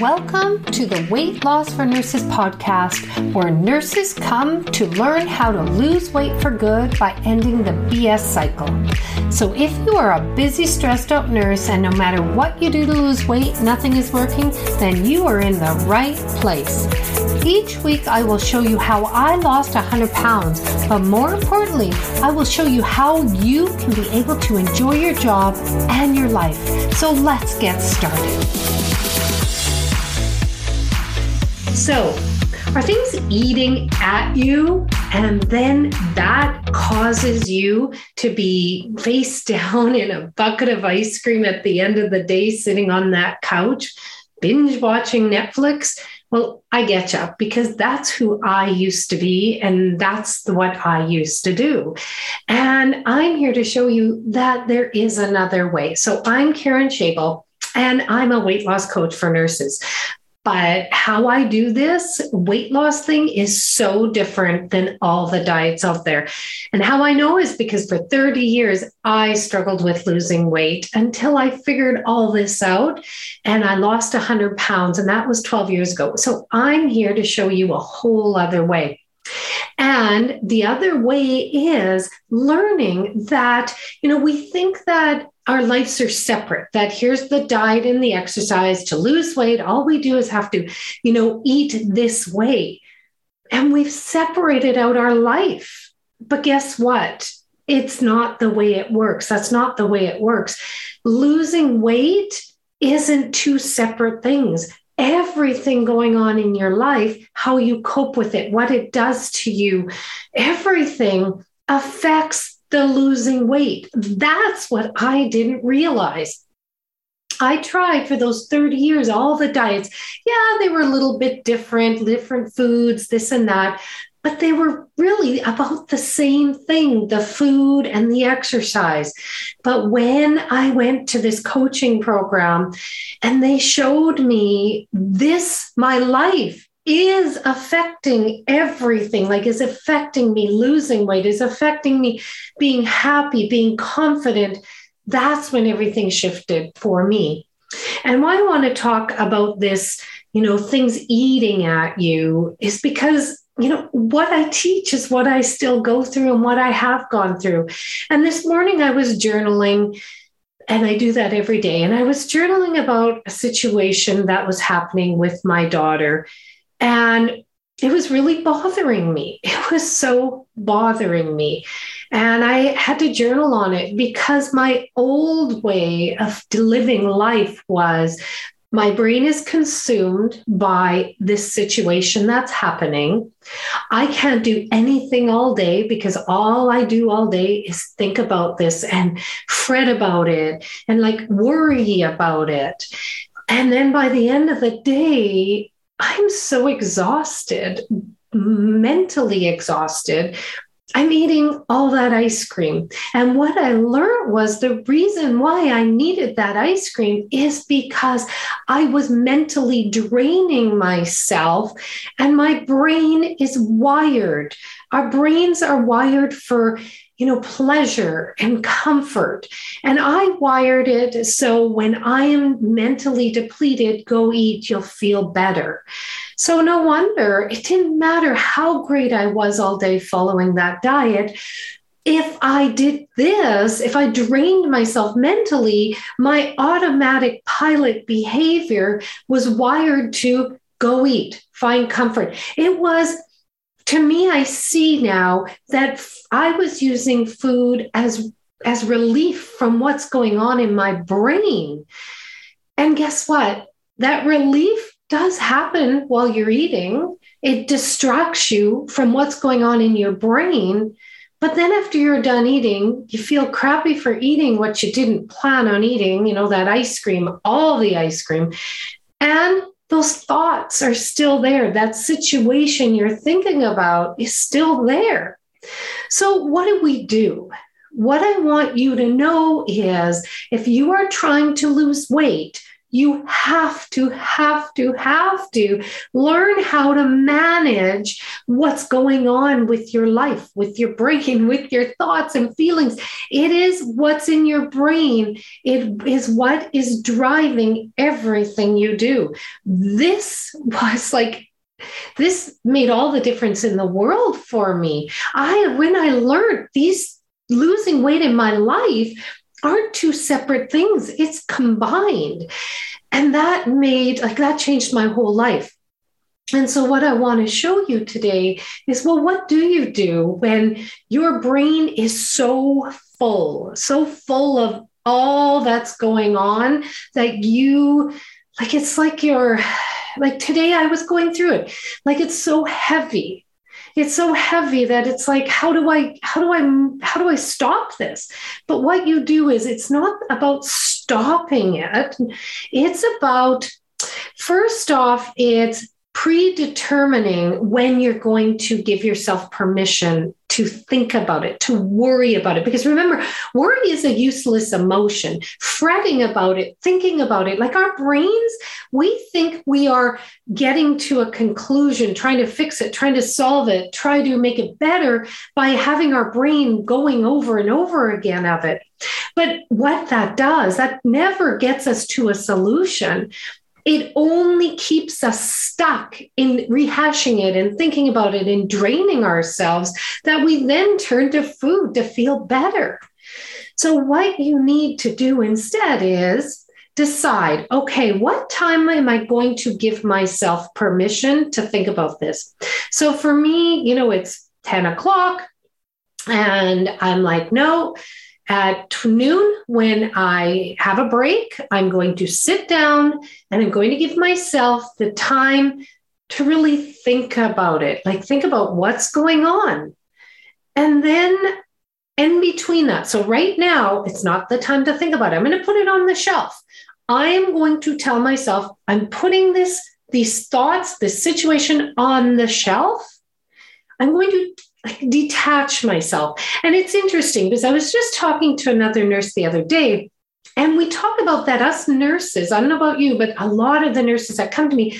Welcome to the Weight Loss for Nurses podcast, where nurses come to learn how to lose weight for good by ending the BS cycle. So, if you are a busy, stressed out nurse and no matter what you do to lose weight, nothing is working, then you are in the right place. Each week, I will show you how I lost 100 pounds, but more importantly, I will show you how you can be able to enjoy your job and your life. So, let's get started. So, are things eating at you and then that causes you to be face down in a bucket of ice cream at the end of the day, sitting on that couch, binge watching Netflix? Well, I get you because that's who I used to be, and that's what I used to do. And I'm here to show you that there is another way. So I'm Karen Schaible. And I'm a weight loss coach for nurses. But how I do this weight loss thing is so different than all the diets out there. And how I know is because for 30 years, I struggled with losing weight until I figured all this out and I lost 100 pounds. And that was 12 years ago. So I'm here to show you a whole other way. And the other way is learning that, you know, we think that our lives are separate that here's the diet and the exercise to lose weight. All we do is have to you know eat this way. And we've separated out our life. But guess what? It's not the way it works. That's not the way it works. Losing weight isn't two separate things. Everything going on in your life how you cope with it what it does to you everything affects the losing weight. That's what I didn't realize. I tried for those 30 years, all the diets. Yeah, they were a little bit different, different foods, this and that, but they were really about the same thing the food and the exercise. But when I went to this coaching program and they showed me this, my life, is affecting everything, like is affecting me losing weight, is affecting me being happy, being confident. That's when everything shifted for me. And why I want to talk about this, you know, things eating at you is because you know, what I teach is what I still go through and what I have gone through. And this morning I was journaling, and I do that every day. And I was journaling about a situation that was happening with my daughter. And it was really bothering me. It was so bothering me. And I had to journal on it because my old way of living life was my brain is consumed by this situation that's happening. I can't do anything all day because all I do all day is think about this and fret about it and like worry about it. And then by the end of the day, I'm so exhausted, mentally exhausted. I'm eating all that ice cream. And what I learned was the reason why I needed that ice cream is because I was mentally draining myself, and my brain is wired. Our brains are wired for you know, pleasure and comfort. And I wired it so when I am mentally depleted, go eat, you'll feel better. So no wonder it didn't matter how great I was all day following that diet. If I did this, if I drained myself mentally, my automatic pilot behavior was wired to go eat, find comfort. It was to me, I see now that I was using food as as relief from what's going on in my brain. And guess what? That relief does happen while you're eating. It distracts you from what's going on in your brain. But then after you're done eating, you feel crappy for eating what you didn't plan on eating, you know, that ice cream, all the ice cream. And those thoughts are still there. That situation you're thinking about is still there. So, what do we do? What I want you to know is if you are trying to lose weight, you have to, have to, have to learn how to manage what's going on with your life, with your brain, with your thoughts and feelings. It is what's in your brain, it is what is driving everything you do. This was like, this made all the difference in the world for me. I, when I learned these losing weight in my life aren't two separate things, it's combined. And that made, like, that changed my whole life. And so, what I want to show you today is well, what do you do when your brain is so full, so full of all that's going on that you, like, it's like you're, like today I was going through it, like, it's so heavy it's so heavy that it's like how do i how do i how do i stop this? But what you do is it's not about stopping it. It's about first off it's predetermining when you're going to give yourself permission to think about it, to worry about it. Because remember, worry is a useless emotion. Fretting about it, thinking about it, like our brains, we think we are getting to a conclusion, trying to fix it, trying to solve it, try to make it better by having our brain going over and over again of it. But what that does, that never gets us to a solution it only keeps us stuck in rehashing it and thinking about it and draining ourselves that we then turn to food to feel better. So, what you need to do instead is decide okay, what time am I going to give myself permission to think about this? So, for me, you know, it's 10 o'clock, and I'm like, no, at noon, when I have a break, I'm going to sit down and I'm going to give myself the time to really think about it, like think about what's going on. And then in between that, so right now, it's not the time to think about it. I'm going to put it on the shelf. I am going to tell myself, I'm putting this, these thoughts, this situation on the shelf. I'm going to detach myself. And it's interesting because I was just talking to another nurse the other day, and we talk about that. Us nurses, I don't know about you, but a lot of the nurses that come to me,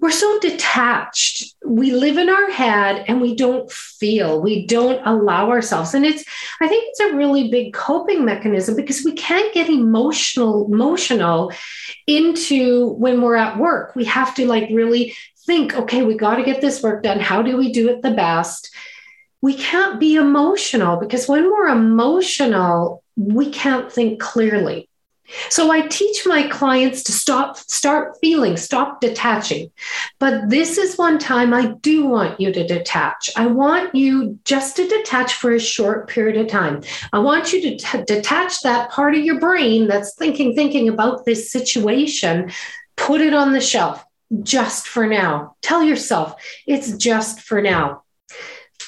we're so detached. We live in our head and we don't feel, we don't allow ourselves. And it's, I think it's a really big coping mechanism because we can't get emotional, emotional into when we're at work. We have to like really think, okay, we got to get this work done. How do we do it the best? We can't be emotional because when we're emotional, we can't think clearly. So I teach my clients to stop, start feeling, stop detaching. But this is one time I do want you to detach. I want you just to detach for a short period of time. I want you to t- detach that part of your brain that's thinking, thinking about this situation, put it on the shelf just for now. Tell yourself it's just for now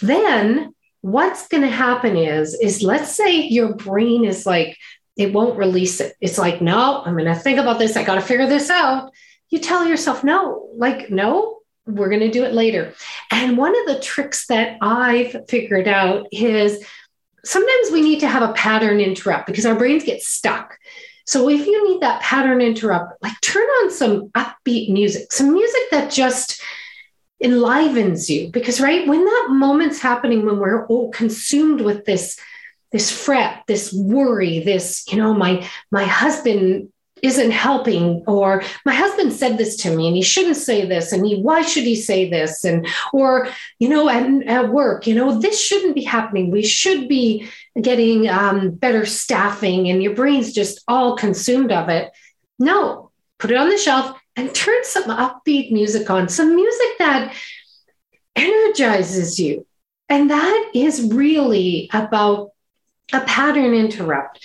then what's going to happen is is let's say your brain is like it won't release it. It's like no i'm going to think about this. I got to figure this out. You tell yourself no like no we're going to do it later. And one of the tricks that i've figured out is sometimes we need to have a pattern interrupt because our brains get stuck. So if you need that pattern interrupt like turn on some upbeat music some music that just enlivens you. Because right when that moment's happening when we're all consumed with this this fret this worry this you know my my husband isn't helping or my husband said this to me and he shouldn't say this and he why should he say this? And or you know at, at work you know this shouldn't be happening. We should be getting um, better staffing and your brain's just all consumed of it. No put it on the shelf and turn some upbeat music on, some music that energizes you. And that is really about a pattern interrupt,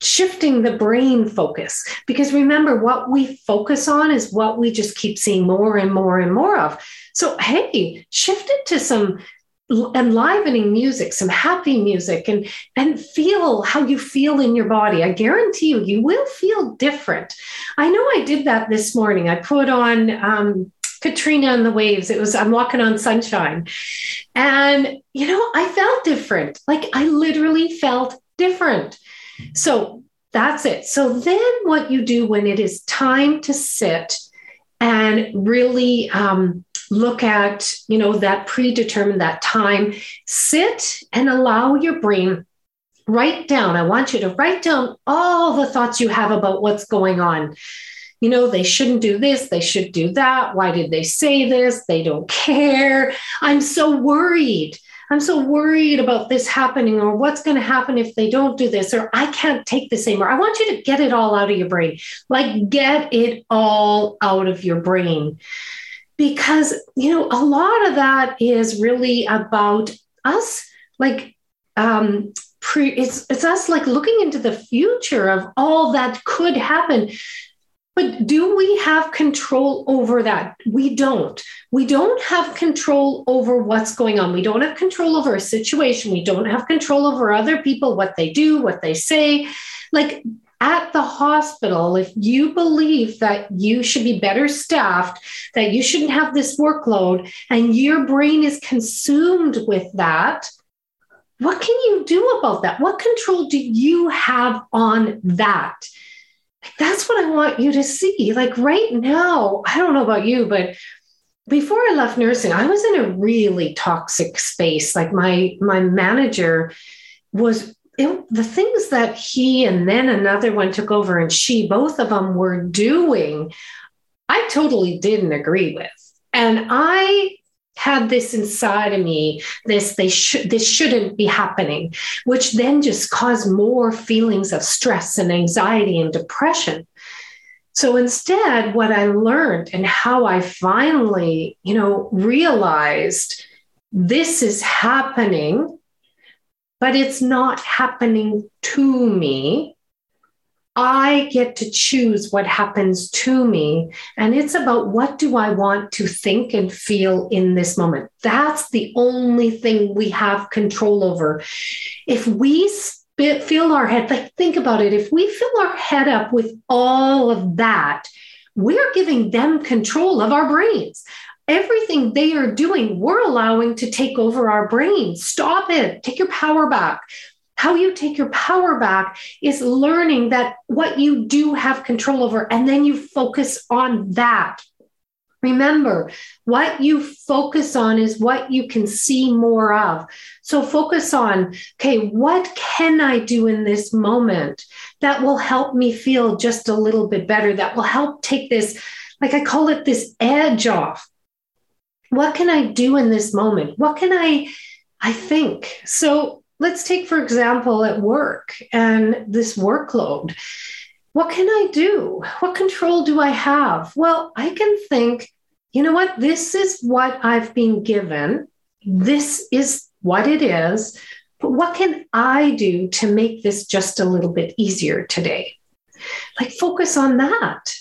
shifting the brain focus. Because remember, what we focus on is what we just keep seeing more and more and more of. So, hey, shift it to some enlivening music, some happy music, and, and feel how you feel in your body. I guarantee you, you will feel different. I know I did that this morning. I put on um, Katrina and the Waves. It was, I'm walking on sunshine. And, you know, I felt different. Like I literally felt different. So That's it. So then what you do when it is time to sit and really um, look at, you know, that predetermined that time, sit and allow your brain write down. I want you to write down all the thoughts you have about what's going on. You know, they shouldn't do this, they should do that. Why did they say this? They don't care. I'm so worried. I'm so worried about this happening, or what's going to happen if they don't do this, or I can't take this anymore. I want you to get it all out of your brain. Like, get it all out of your brain. Because, you know, a lot of that is really about us, like, um, pre, it's, it's us like looking into the future of all that could happen. But do we have control over that? We don't. We don't have control over what's going on. We don't have control over a situation. We don't have control over other people, what they do, what they say. Like at the hospital, if you believe that you should be better staffed, that you shouldn't have this workload, and your brain is consumed with that, what can you do about that? What control do you have on that? that's what I want you to see. Like right now, I don't know about you, but before I left nursing, I was in a really toxic space. Like my my manager was it, the things that he and then another one took over and she both of them were doing i totally didn't agree with. And i had this inside of me this they should this shouldn't be happening which then just caused more feelings of stress and anxiety and depression. So instead what i learned and how i finally you know realized this is happening but it's not happening to me I get to choose what happens to me. And it's about what do I want to think and feel in this moment. That's the only thing we have control over. If we fill our head, like think about it, if we fill our head up with all of that, we're giving them control of our brains. Everything they are doing, we're allowing to take over our brain. Stop it. Take your power back. How you take your power back is learning that what you do have control over, and then you focus on that. Remember, what you focus on is what you can see more of. So focus on, okay, what can I do in this moment that will help me feel just a little bit better, that will help take this, like I call it this edge off. What can I do in this moment? What can I, I think? So let's take, for example, at work and this workload. What can I do? What control do I have? Well, I can think, you know what? This is what I've been given. This is what it is. But what can I do to make this just a little bit easier today? Like, focus on that,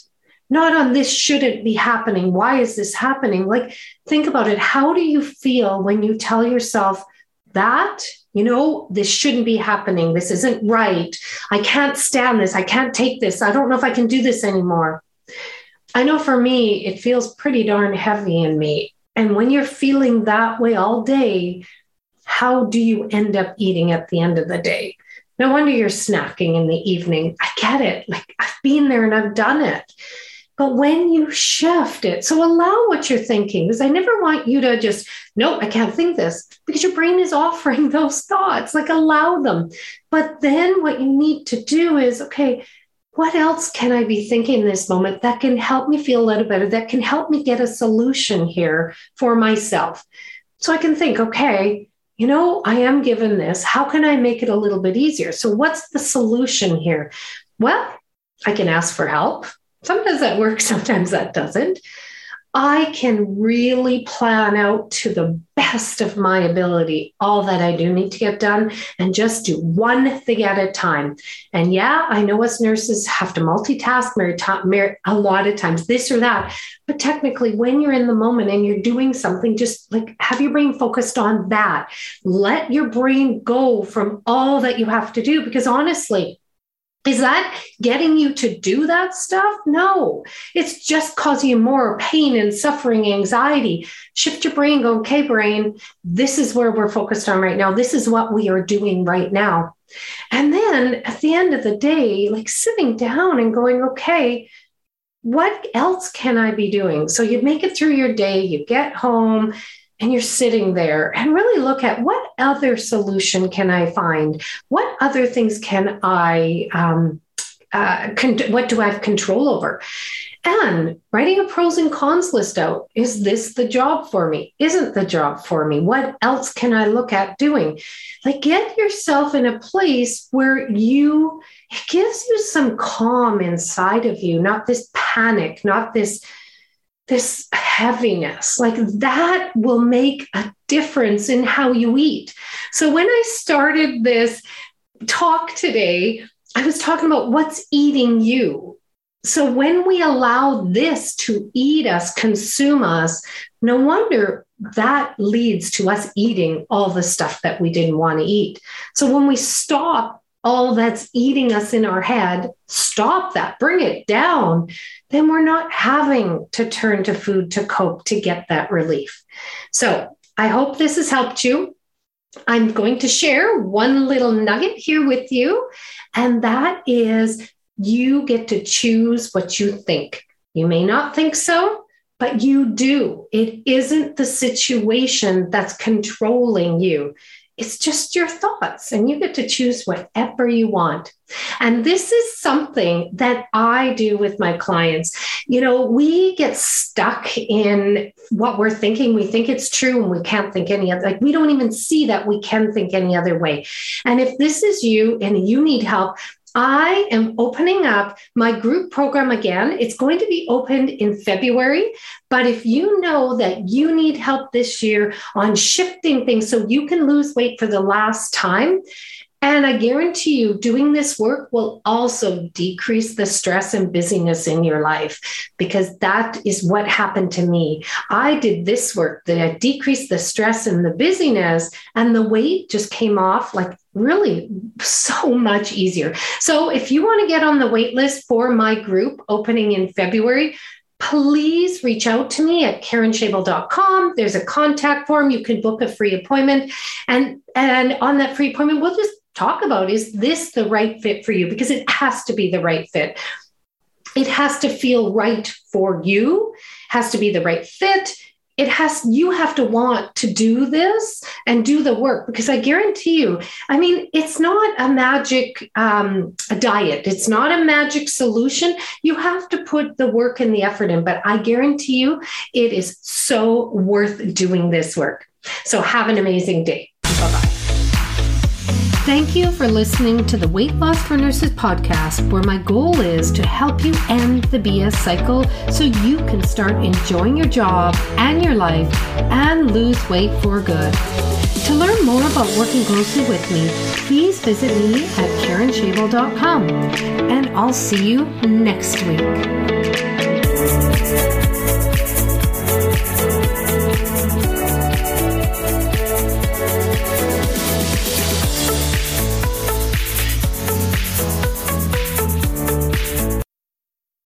not on this shouldn't be happening. Why is this happening? Like, think about it. How do you feel when you tell yourself that you know, this shouldn't be happening. This isn't right. I can't stand this. I can't take this. I don't know if I can do this anymore. I know for me, it feels pretty darn heavy in me. And when you're feeling that way all day, how do you end up eating at the end of the day? No wonder you're snacking in the evening. I get it. Like I've been there and I've done it. But when you shift it, so allow what you're thinking, because I never want you to just, nope, I can't think this, because your brain is offering those thoughts, like allow them. But then what you need to do is, okay, what else can I be thinking in this moment that can help me feel a little better, that can help me get a solution here for myself? So I can think, okay, you know, I am given this. How can I make it a little bit easier? So, what's the solution here? Well, I can ask for help. Sometimes that works, sometimes that doesn't. I can really plan out to the best of my ability all that I do need to get done and just do one thing at a time. And yeah, I know us nurses have to multitask a lot of times, this or that. But technically, when you're in the moment and you're doing something, just like have your brain focused on that. Let your brain go from all that you have to do because honestly, Is that getting you to do that stuff? No, it's just causing you more pain and suffering, anxiety. Shift your brain, go, okay, brain, this is where we're focused on right now. This is what we are doing right now. And then at the end of the day, like sitting down and going, okay, what else can I be doing? So you make it through your day, you get home, and you're sitting there and really look at what other solution can I find? What other things can I, um, uh, con- what do I have control over? And writing a pros and cons list out is this the job for me? Isn't the job for me? What else can I look at doing? Like, get yourself in a place where you, it gives you some calm inside of you, not this panic, not this this heaviness like that will make a difference in how you eat. So when i started this talk today i was talking about what's eating you. So when we allow this to eat us consume us no wonder that leads to us eating all the stuff that we didn't want to eat. So when we stop all that's eating us in our head, stop that, bring it down, then we're not having to turn to food to cope to get that relief. So I hope this has helped you. I'm going to share one little nugget here with you, and that is you get to choose what you think. You may not think so, but you do. It isn't the situation that's controlling you it's just your thoughts and you get to choose whatever you want. And this is something that I do with my clients. You know, we get stuck in what we're thinking. We think it's true and we can't think any other, like we don't even see that we can think any other way. And if this is you and you need help, I am opening up my group program again. It's going to be opened in February. But if you know that you need help this year on shifting things so you can lose weight for the last time, and I guarantee you, doing this work will also decrease the stress and busyness in your life because that is what happened to me. I did this work that decreased the stress and the busyness, and the weight just came off like really so much easier. So, if you want to get on the wait list for my group opening in February, please reach out to me at karenschaible.com. There's a contact form. You can book a free appointment. And, and on that free appointment, we'll just talk about is this the right fit for you? Because it has to be the right fit. It has to feel right for you, has to be the right fit. It has, you have to want to do this and do the work because I guarantee you, I mean, it's not a magic um, a diet, it's not a magic solution. You have to put the work and the effort in, but I guarantee you, it is so worth doing this work. So have an amazing day. Thank you for listening to the Weight Loss for Nurses podcast, where my goal is to help you end the BS cycle so you can start enjoying your job and your life and lose weight for good. To learn more about working closely with me, please visit me at karenschaible.com. And I'll see you next week.